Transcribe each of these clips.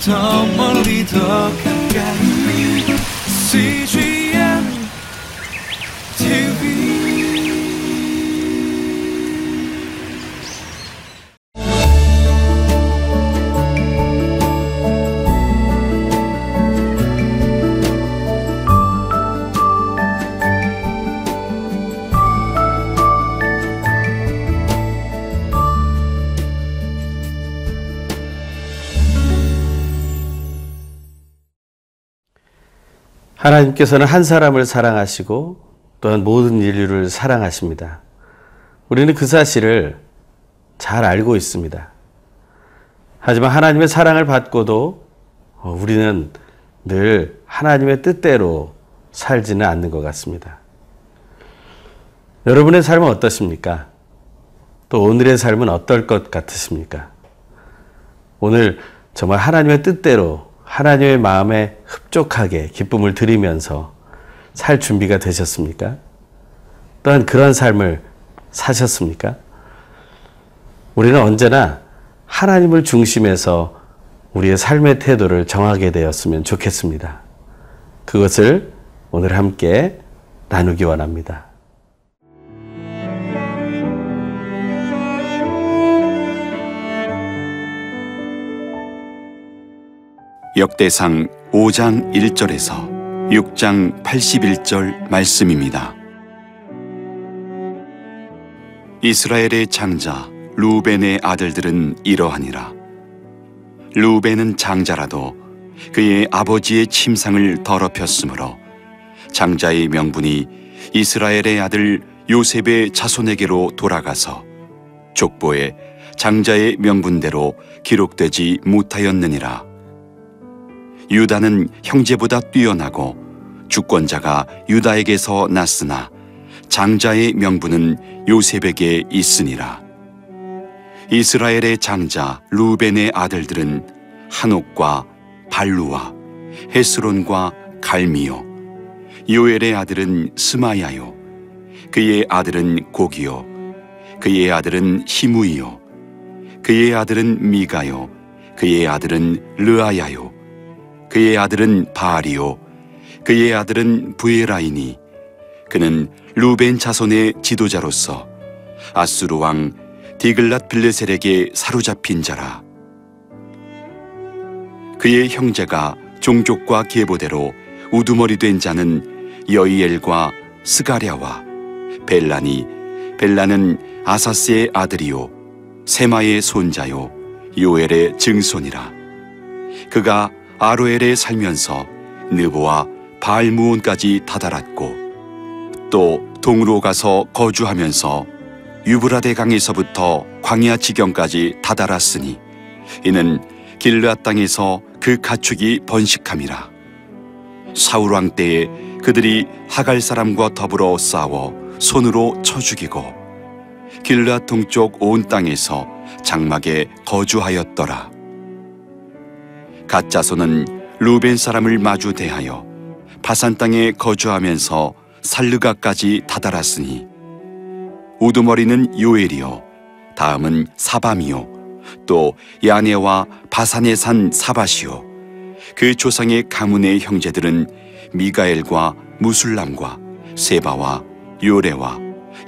더 멀리 더 가 하나님께서는 한 사람을 사랑하시고 또한 모든 인류를 사랑하십니다. 우리는 그 사실을 잘 알고 있습니다. 하지만 하나님의 사랑을 받고도 어, 우리는 늘 하나님의 뜻대로 살지는 않는 것 같습니다. 여러분의 삶은 어떻습니까? 또 오늘의 삶은 어떨 것 같으십니까? 오늘 정말 하나님의 뜻대로 하나님의 마음에 흡족하게 기쁨을 드리면서 살 준비가 되셨습니까? 또한 그런 삶을 사셨습니까? 우리는 언제나 하나님을 중심에서 우리의 삶의 태도를 정하게 되었으면 좋겠습니다. 그것을 오늘 함께 나누기 원합니다. 역대상 5장 1절에서 6장 81절 말씀입니다. 이스라엘의 장자 루벤의 아들들은 이러하니라. 루벤은 장자라도 그의 아버지의 침상을 더럽혔으므로 장자의 명분이 이스라엘의 아들 요셉의 자손에게로 돌아가서 족보에 장자의 명분대로 기록되지 못하였느니라. 유다는 형제보다 뛰어나고 주권자가 유다에게서 났으나 장자의 명분은 요셉에게 있으니라. 이스라엘의 장자 루벤의 아들들은 한옥과 발루와 헤스론과 갈미요 요엘의 아들은 스마야요 그의 아들은 고기요 그의 아들은 히무이요 그의 아들은 미가요 그의 아들은 르아야요 그의 아들은 바알이요. 그의 아들은 부에라이니. 그는 루벤 자손의 지도자로서 아수르 왕 디글랏 빌레셀에게 사로잡힌 자라. 그의 형제가 종족과 계보대로 우두머리 된 자는 여이엘과 스가랴와 벨라니 벨라는 아사스의 아들이요. 세마의 손자요. 요엘의 증손이라. 그가 아로엘에 살면서 느보와 바알무온까지 다다랐고 또 동으로 가서 거주하면서 유브라데 강에서부터 광야 지경까지 다다랐으니 이는 길르앗 땅에서 그 가축이 번식함이라. 사울 왕 때에 그들이 하갈 사람과 더불어 싸워 손으로 쳐 죽이고 길르앗 동쪽 온 땅에서 장막에 거주하였더라 가짜손은 루벤 사람을 마주 대하여 바산 땅에 거주하면서 살르가까지 다다랐으니 우두머리는 요엘이요 다음은 사밤이요 또 야네와 바산에 산 사바시요. 그 조상의 가문의 형제들은 미가엘과 무술람과 세바와 요레와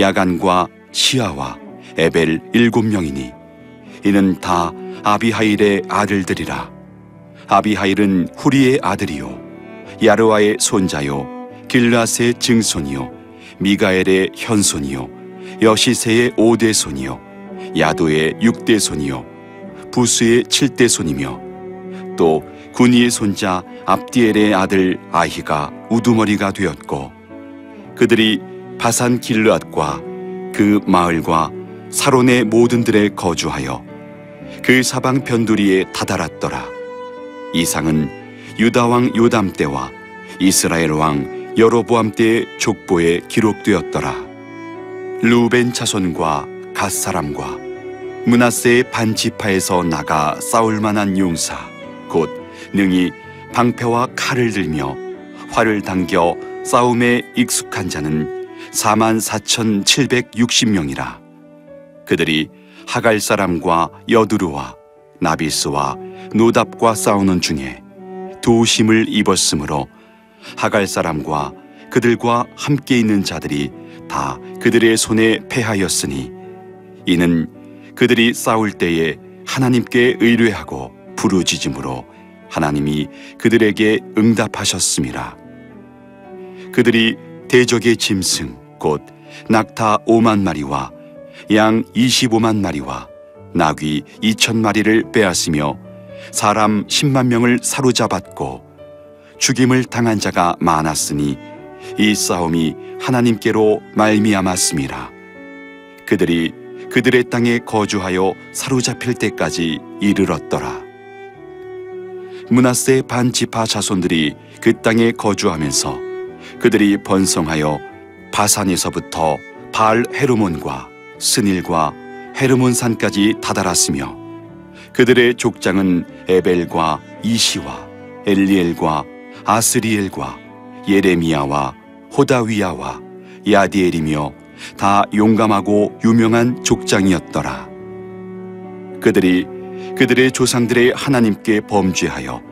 야간과 시아와 에벨 일곱 명이니 이는 다 아비하일의 아들들이라 아비하일은 후리의 아들이요. 야르와의 손자요. 길라스의 증손이요. 미가엘의 현손이요. 여시세의 오대손이요. 야도의 육대손이요. 부스의 칠대손이며 또 군이의 손자 압디엘의 아들 아히가 우두머리가 되었고 그들이 바산 길르앗과 그 마을과 사론의 모든 들에 거주하여 그 사방 변두리에 다다랐더라 이상은 유다 왕 요담 때와 이스라엘 왕 여로보암 때의 족보에 기록되었더라. 루벤 자손과 갓 사람과 문하세의 반 지파에서 나가 싸울 만한 용사 곧 능히 방패와 칼을 들며 활을 당겨 싸움에 익숙한 자는 4만 4,760명이라. 그들이 하갈 사람과 여두루와 나비스와 노답과 싸우는 중에 도심을 입었으므로 하갈 사람과 그들과 함께 있는 자들이 다 그들의 손에 패하였으니 이는 그들이 싸울 때에 하나님께 의뢰하고 부르짖음으로 하나님이 그들에게 응답하셨습니다. 그들이 대적의 짐승 곧 낙타 5만 마리와 양 25만 마리와 나귀 2천 마리를 빼앗으며 사람 10만 명을 사로잡았고 죽임을 당한 자가 많았으니 이 싸움이 하나님께로 말미암았습니다. 그들이 그들의 땅에 거주하여 사로잡힐 때까지 이르렀더라. 문하세 반지파 자손들이 그 땅에 거주하면서 그들이 번성하여 바산에서부터 바알 헤르몬과 스닐과 헤르몬 산까지 다다랐으며 그들의 족장은 에벨과 이시와 엘리엘과 아스리엘과 예레미야와 호다위야와 야디엘이며 다 용감하고 유명한 족장이었더라. 그들이 그들의 조상들의 하나님께 범죄하여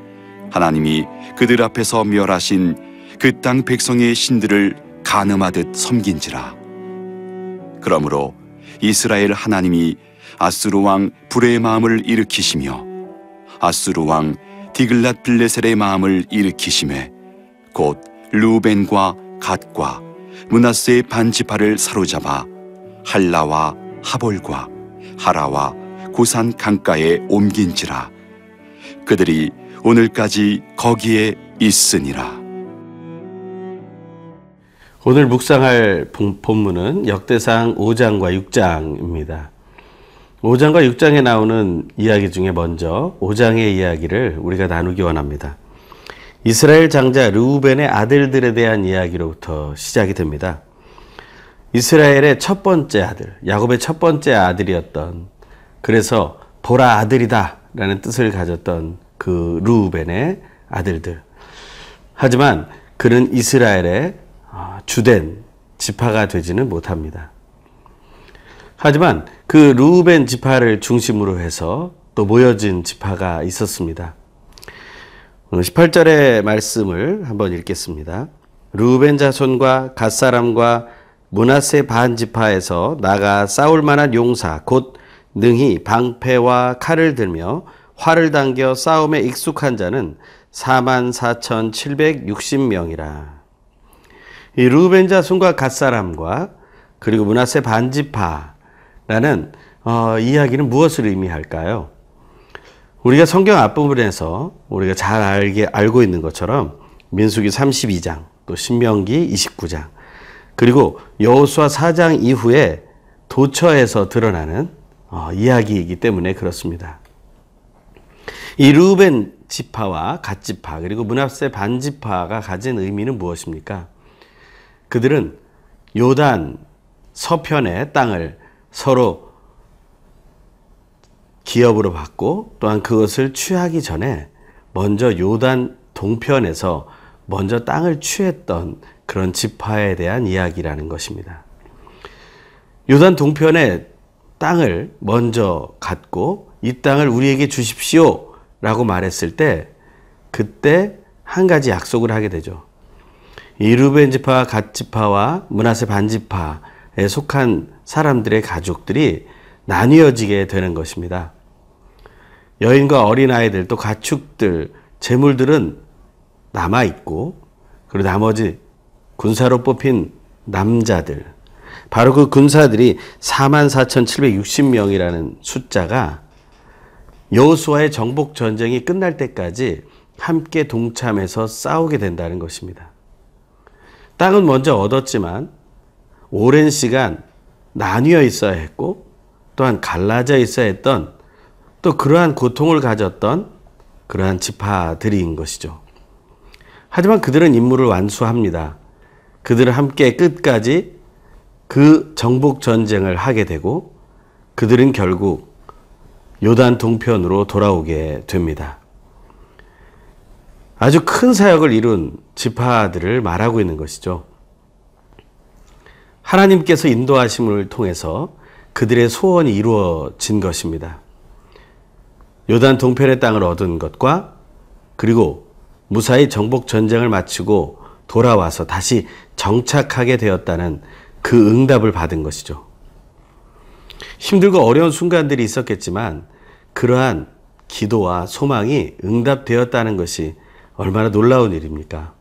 하나님이 그들 앞에서 멸하신 그 땅 백성의 신들을 간음하듯 섬긴지라. 그러므로 이스라엘 하나님이 아스루 왕 불의 마음을 일으키시며 아스루 왕 디글랏 빌레셀의 마음을 일으키심에 곧 루벤과 갓과 문하세의 반지파를 사로잡아 할라와 하볼과 하라와 고산 강가에 옮긴지라. 그들이 오늘까지 거기에 있으니라 오늘 묵상할 본- 본문은 역대상 5장과 6장입니다. 5장과 6장에 나오는 이야기 중에 먼저 5장의 이야기를 우리가 나누기 원합니다. 이스라엘 장자 르우벤의 아들들에 대한 이야기로부터 시작이 됩니다. 이스라엘의 첫 번째 아들, 야곱의 첫 번째 아들이었던 그래서 보라 아들이다 라는 뜻을 가졌던 그 르우벤의 아들들. 하지만 그는 이스라엘의 아, 주된 지파가 되지는 못합니다. 하지만 그 루벤 지파를 중심으로 해서 또 모여진 지파가 있었습니다. 오늘 18절의 말씀을 한번 읽겠습니다. 루벤 자손과 갓 사람과 문하세 반 지파에서 나가 싸울 만한 용사 곧 능히 방패와 칼을 들며 활을 당겨 싸움에 익숙한 자는 44,760명이라. 이 루벤 자손과 갓 사람과 그리고 문하세 반지파라는 어, 이야기는 무엇을 의미할까요? 우리가 성경 앞부분에서 우리가 잘 알게 알고 있는 것처럼 민수기 32장 또 신명기 29장 그리고 여호수아 4장 이후에 도처에서 드러나는 어, 이야기이기 때문에 그렇습니다. 이 루벤 지파와 갓 지파 그리고 문하세 반 지파가 가진 의미는 무엇입니까? 그들은 요단 서편의 땅을 서로 기업으로 받고 또한 그것을 취하기 전에 먼저 요단 동편에서 먼저 땅을 취했던 그런 지파에 대한 이야기라는 것입니다. 요단 동편의 땅을 먼저 갖고 이 땅을 우리에게 주십시오 라고 말했을 때 그때 한 가지 약속을 하게 되죠. 이 루벤 지파, 갓 지파와 문하세 반 지파에 속한 사람들의 가족들이 나뉘어지게 되는 것입니다. 여인과 어린아이들 또 가축들, 재물들은 남아 있고 그리고 나머지 군사로 뽑힌 남자들 바로 그 군사들이 44,760명이라는 숫자가 여호수아의 정복 전쟁이 끝날 때까지 함께 동참해서 싸우게 된다는 것입니다. 땅은 먼저 얻었지만 오랜 시간 나뉘어 있어야 했고 또한 갈라져 있어야 했던 또 그러한 고통을 가졌던 그러한 지파들인 것이죠. 하지만 그들은 임무를 완수합니다. 그들은 함께 끝까지 그 정복 전쟁을 하게 되고 그들은 결국 요단 동편으로 돌아오게 됩니다. 아주 큰 사역을 이룬 지파들을 말하고 있는 것이죠. 하나님께서 인도하심을 통해서 그들의 소원이 이루어진 것입니다. 요단 동편의 땅을 얻은 것과 그리고 무사히 정복 전쟁을 마치고 돌아와서 다시 정착하게 되었다는 그 응답을 받은 것이죠. 힘들고 어려운 순간들이 있었겠지만 그러한 기도와 소망이 응답되었다는 것이 얼마나 놀라운 일입니까?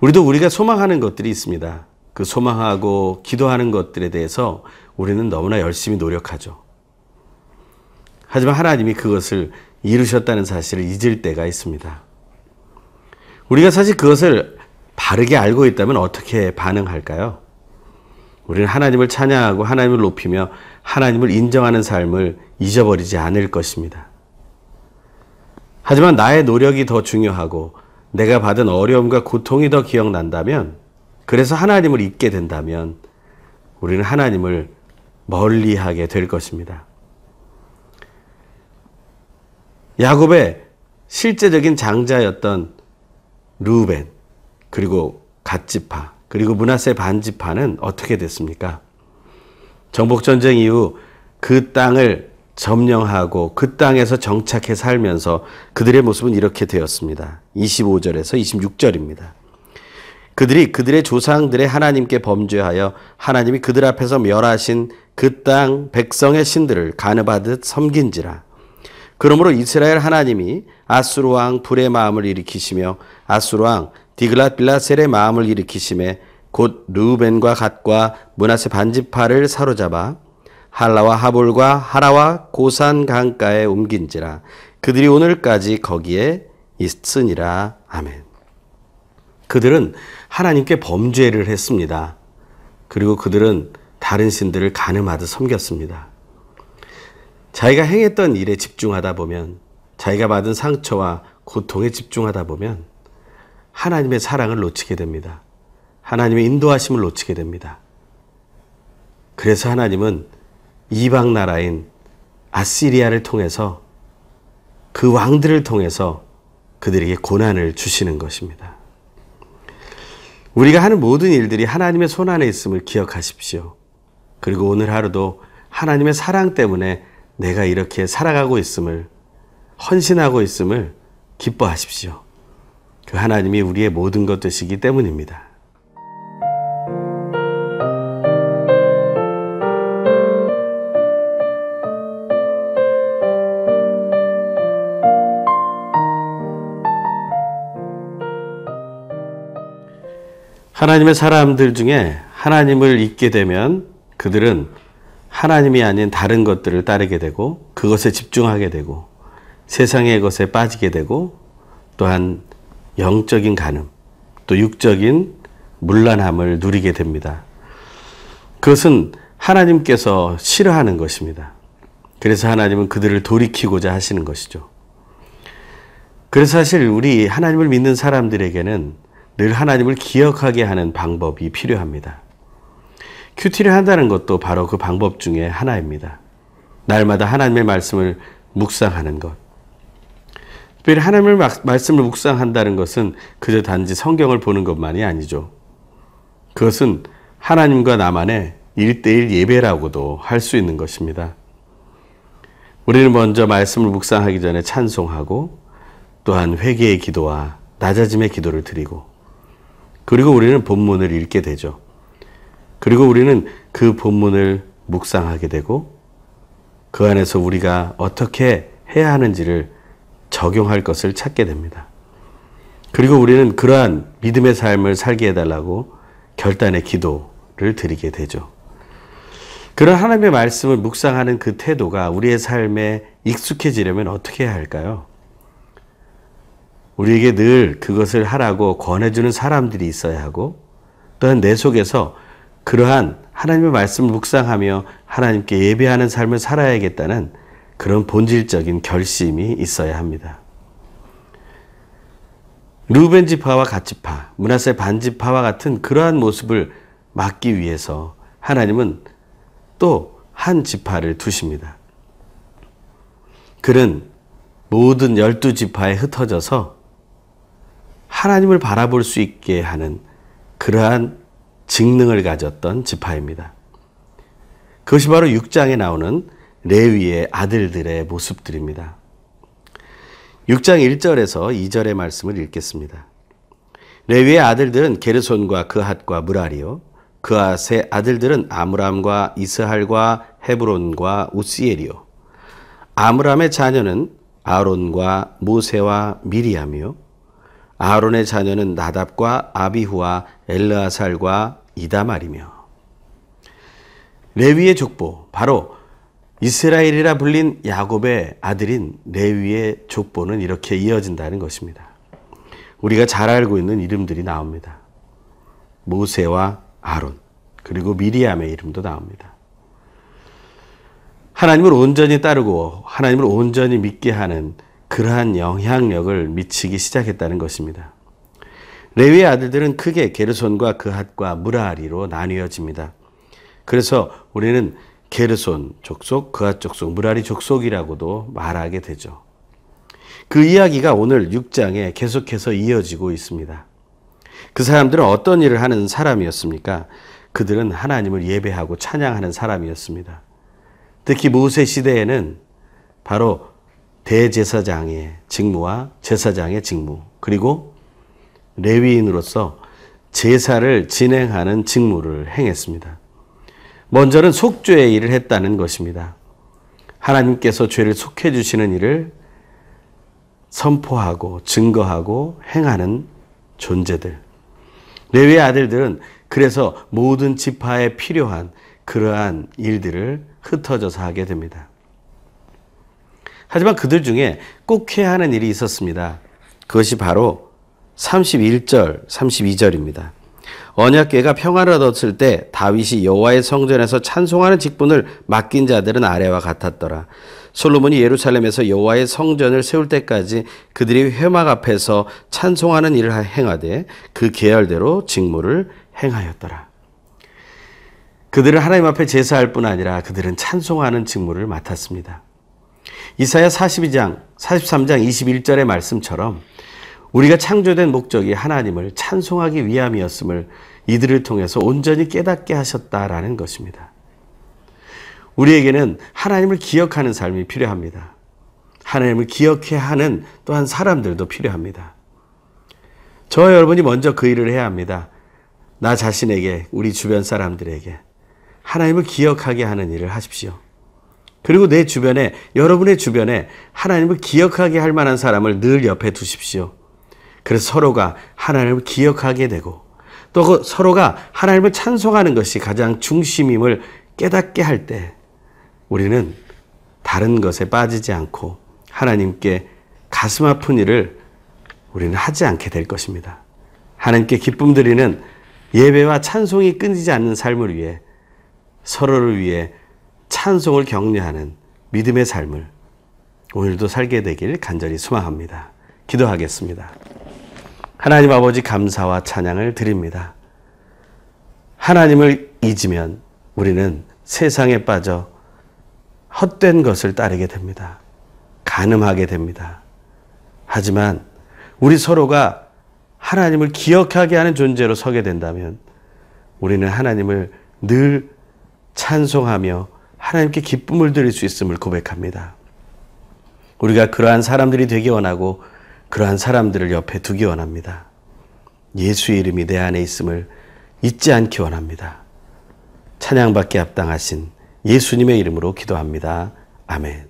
우리도 우리가 소망하는 것들이 있습니다. 그 소망하고 기도하는 것들에 대해서 우리는 너무나 열심히 노력하죠. 하지만 하나님이 그것을 이루셨다는 사실을 잊을 때가 있습니다. 우리가 사실 그것을 바르게 알고 있다면 어떻게 반응할까요? 우리는 하나님을 찬양하고 하나님을 높이며 하나님을 인정하는 삶을 잊어버리지 않을 것입니다. 하지만 나의 노력이 더 중요하고 내가 받은 어려움과 고통이 더 기억난다면 그래서 하나님을 잊게 된다면 우리는 하나님을 멀리하게 될 것입니다. 야곱의 실제적인 장자였던 루벤 그리고 갓지파 그리고 문하세 반지파는 어떻게 됐습니까? 정복 전쟁 이후 그 땅을 점령하고 그 땅에서 정착해 살면서 그들의 모습은 이렇게 되었습니다. 25절에서 26절입니다. 그들이 그들의 조상들의 하나님께 범죄하여 하나님이 그들 앞에서 멸하신 그 땅 백성의 신들을 가늠하듯 섬긴지라. 그러므로 이스라엘 하나님이 아수르 왕 불의 마음을 일으키시며 아수르 왕 디글랏 빌라셀의 마음을 일으키심에 곧 루벤과 갓과 문하세 반지파를 사로잡아 할라와 하볼과 하라와 고산 강가에 옮긴지라 그들이 오늘까지 거기에 있으니라 아멘. 그들은 하나님께 범죄를 했습니다. 그리고 그들은 다른 신들을 가늠하듯 섬겼습니다. 자기가 행했던 일에 집중하다 보면 자기가 받은 상처와 고통에 집중하다 보면 하나님의 사랑을 놓치게 됩니다. 하나님의 인도하심을 놓치게 됩니다. 그래서 하나님은 이방 나라인 아시리아를 통해서 그 왕들을 통해서 그들에게 고난을 주시는 것입니다. 우리가 하는 모든 일들이 하나님의 손안에 있음을 기억하십시오. 그리고 오늘 하루도 하나님의 사랑 때문에 내가 이렇게 살아가고 있음을, 헌신하고 있음을 기뻐하십시오. 그 하나님이 우리의 모든 것 되시기 때문입니다. 하나님의 사람들 중에 하나님을 잊게 되면 그들은 하나님이 아닌 다른 것들을 따르게 되고 그것에 집중하게 되고 세상의 것에 빠지게 되고 또한 영적인 간음 또 육적인 문란함을 누리게 됩니다. 그것은 하나님께서 싫어하는 것입니다. 그래서 하나님은 그들을 돌이키고자 하시는 것이죠. 그래서 사실 우리 하나님을 믿는 사람들에게는 늘 하나님을 기억하게 하는 방법이 필요합니다. 큐티를 한다는 것도 바로 그 방법 중에 하나입니다. 날마다 하나님의 말씀을 묵상하는 것. 특별히 하나님의 말씀을 묵상한다는 것은 그저 단지 성경을 보는 것만이 아니죠. 그것은 하나님과 나만의 일대일 예배라고도 할 수 있는 것입니다. 우리는 먼저 말씀을 묵상하기 전에 찬송하고 또한 회개의 기도와 낮아짐의 기도를 드리고 그리고 우리는 본문을 읽게 되죠. 그리고 우리는 그 본문을 묵상하게 되고 그 안에서 우리가 어떻게 해야 하는지를 적용할 것을 찾게 됩니다. 그리고 우리는 그러한 믿음의 삶을 살게 해달라고 결단의 기도를 드리게 되죠. 그런 하나님의 말씀을 묵상하는 그 태도가 우리의 삶에 익숙해지려면 어떻게 해야 할까요? 우리에게 늘 그것을 하라고 권해주는 사람들이 있어야 하고 또한 내 속에서 그러한 하나님의 말씀을 묵상하며 하나님께 예배하는 삶을 살아야겠다는 그런 본질적인 결심이 있어야 합니다. 루벤 지파와 갓지파, 문하세 반지파와 같은 그러한 모습을 막기 위해서 하나님은 또 한 지파를 두십니다. 그는 모든 열두 지파에 흩어져서 하나님을 바라볼 수 있게 하는 그러한 직능을 가졌던 지파입니다. 그것이 바로 6장에 나오는 레위의 아들들의 모습들입니다. 6장 1절에서 2절의 말씀을 읽겠습니다. 레위의 아들들은 게르손과 그핫과 무라리요. 그핫의 아들들은 아므람과 이스할과 헤브론과 우시엘이요. 아므람의 자녀는 아론과 모세와 미리암이요. 아론의 자녀는 나답과 아비후와 엘르아살과 이다말이며 레위의 족보 바로 이스라엘이라 불린 야곱의 아들인 레위의 족보는 이렇게 이어진다는 것입니다. 우리가 잘 알고 있는 이름들이 나옵니다. 모세와 아론, 그리고 미리암의 이름도 나옵니다. 하나님을 온전히 따르고 하나님을 온전히 믿게 하는 그러한 영향력을 미치기 시작했다는 것입니다. 레위의 아들들은 크게 게르손과 그핫과 무라리로 나뉘어집니다. 그래서 우리는 게르손 족속, 그앗 족속, 무라리 족속이라고도 말하게 되죠. 그 이야기가 오늘 6장에 계속해서 이어지고 있습니다. 그 사람들은 어떤 일을 하는 사람이었습니까? 그들은 하나님을 예배하고 찬양하는 사람이었습니다. 특히 모세 시대에는 바로 대제사장의 직무와 제사장의 직무, 그리고 레위인으로서 제사를 진행하는 직무를 행했습니다. 먼저는 속죄의 일을 했다는 것입니다. 하나님께서 죄를 속해 주시는 일을 선포하고 증거하고 행하는 존재들. 레위의 아들들은 그래서 모든 지파에 필요한 그러한 일들을 흩어져서 하게 됩니다. 하지만 그들 중에 꼭 해야 하는 일이 있었습니다. 그것이 바로 31절, 32절입니다. 언약궤가 평화를 얻었을 때 다윗이 여호와의 성전에서 찬송하는 직분을 맡긴 자들은 아래와 같았더라. 솔로몬이 예루살렘에서 여호와의 성전을 세울 때까지 그들이 회막 앞에서 찬송하는 일을 행하되 그 계열대로 직무를 행하였더라. 그들은 하나님 앞에 제사할 뿐 아니라 그들은 찬송하는 직무를 맡았습니다. 이사야 42장, 43장 21절의 말씀처럼 우리가 창조된 목적이 하나님을 찬송하기 위함이었음을 이들을 통해서 온전히 깨닫게 하셨다라는 것입니다. 우리에게는 하나님을 기억하는 삶이 필요합니다. 하나님을 기억해야 하는 또한 사람들도 필요합니다. 저 여러분이 먼저 그 일을 해야 합니다. 나 자신에게, 우리 주변 사람들에게 하나님을 기억하게 하는 일을 하십시오. 그리고 내 주변에, 여러분의 주변에 하나님을 기억하게 할 만한 사람을 늘 옆에 두십시오. 그래서 서로가 하나님을 기억하게 되고 또그 서로가 하나님을 찬송하는 것이 가장 중심임을 깨닫게 할 때 우리는 다른 것에 빠지지 않고 하나님께 가슴 아픈 일을 우리는 하지 않게 될 것입니다. 하나님께 기쁨 드리는 예배와 찬송이 끊이지 않는 삶을 위해 서로를 위해 찬송을 격려하는 믿음의 삶을 오늘도 살게 되길 간절히 소망합니다. 기도하겠습니다. 하나님 아버지 감사와 찬양을 드립니다. 하나님을 잊으면 우리는 세상에 빠져 헛된 것을 따르게 됩니다. 가늠하게 됩니다. 하지만 우리 서로가 하나님을 기억하게 하는 존재로 서게 된다면 우리는 하나님을 늘 찬송하며 하나님께 기쁨을 드릴 수 있음을 고백합니다. 우리가 그러한 사람들이 되기 원하고 그러한 사람들을 옆에 두기 원합니다. 예수의 이름이 내 안에 있음을 잊지 않기 원합니다. 찬양받기 합당하신 예수님의 이름으로 기도합니다. 아멘.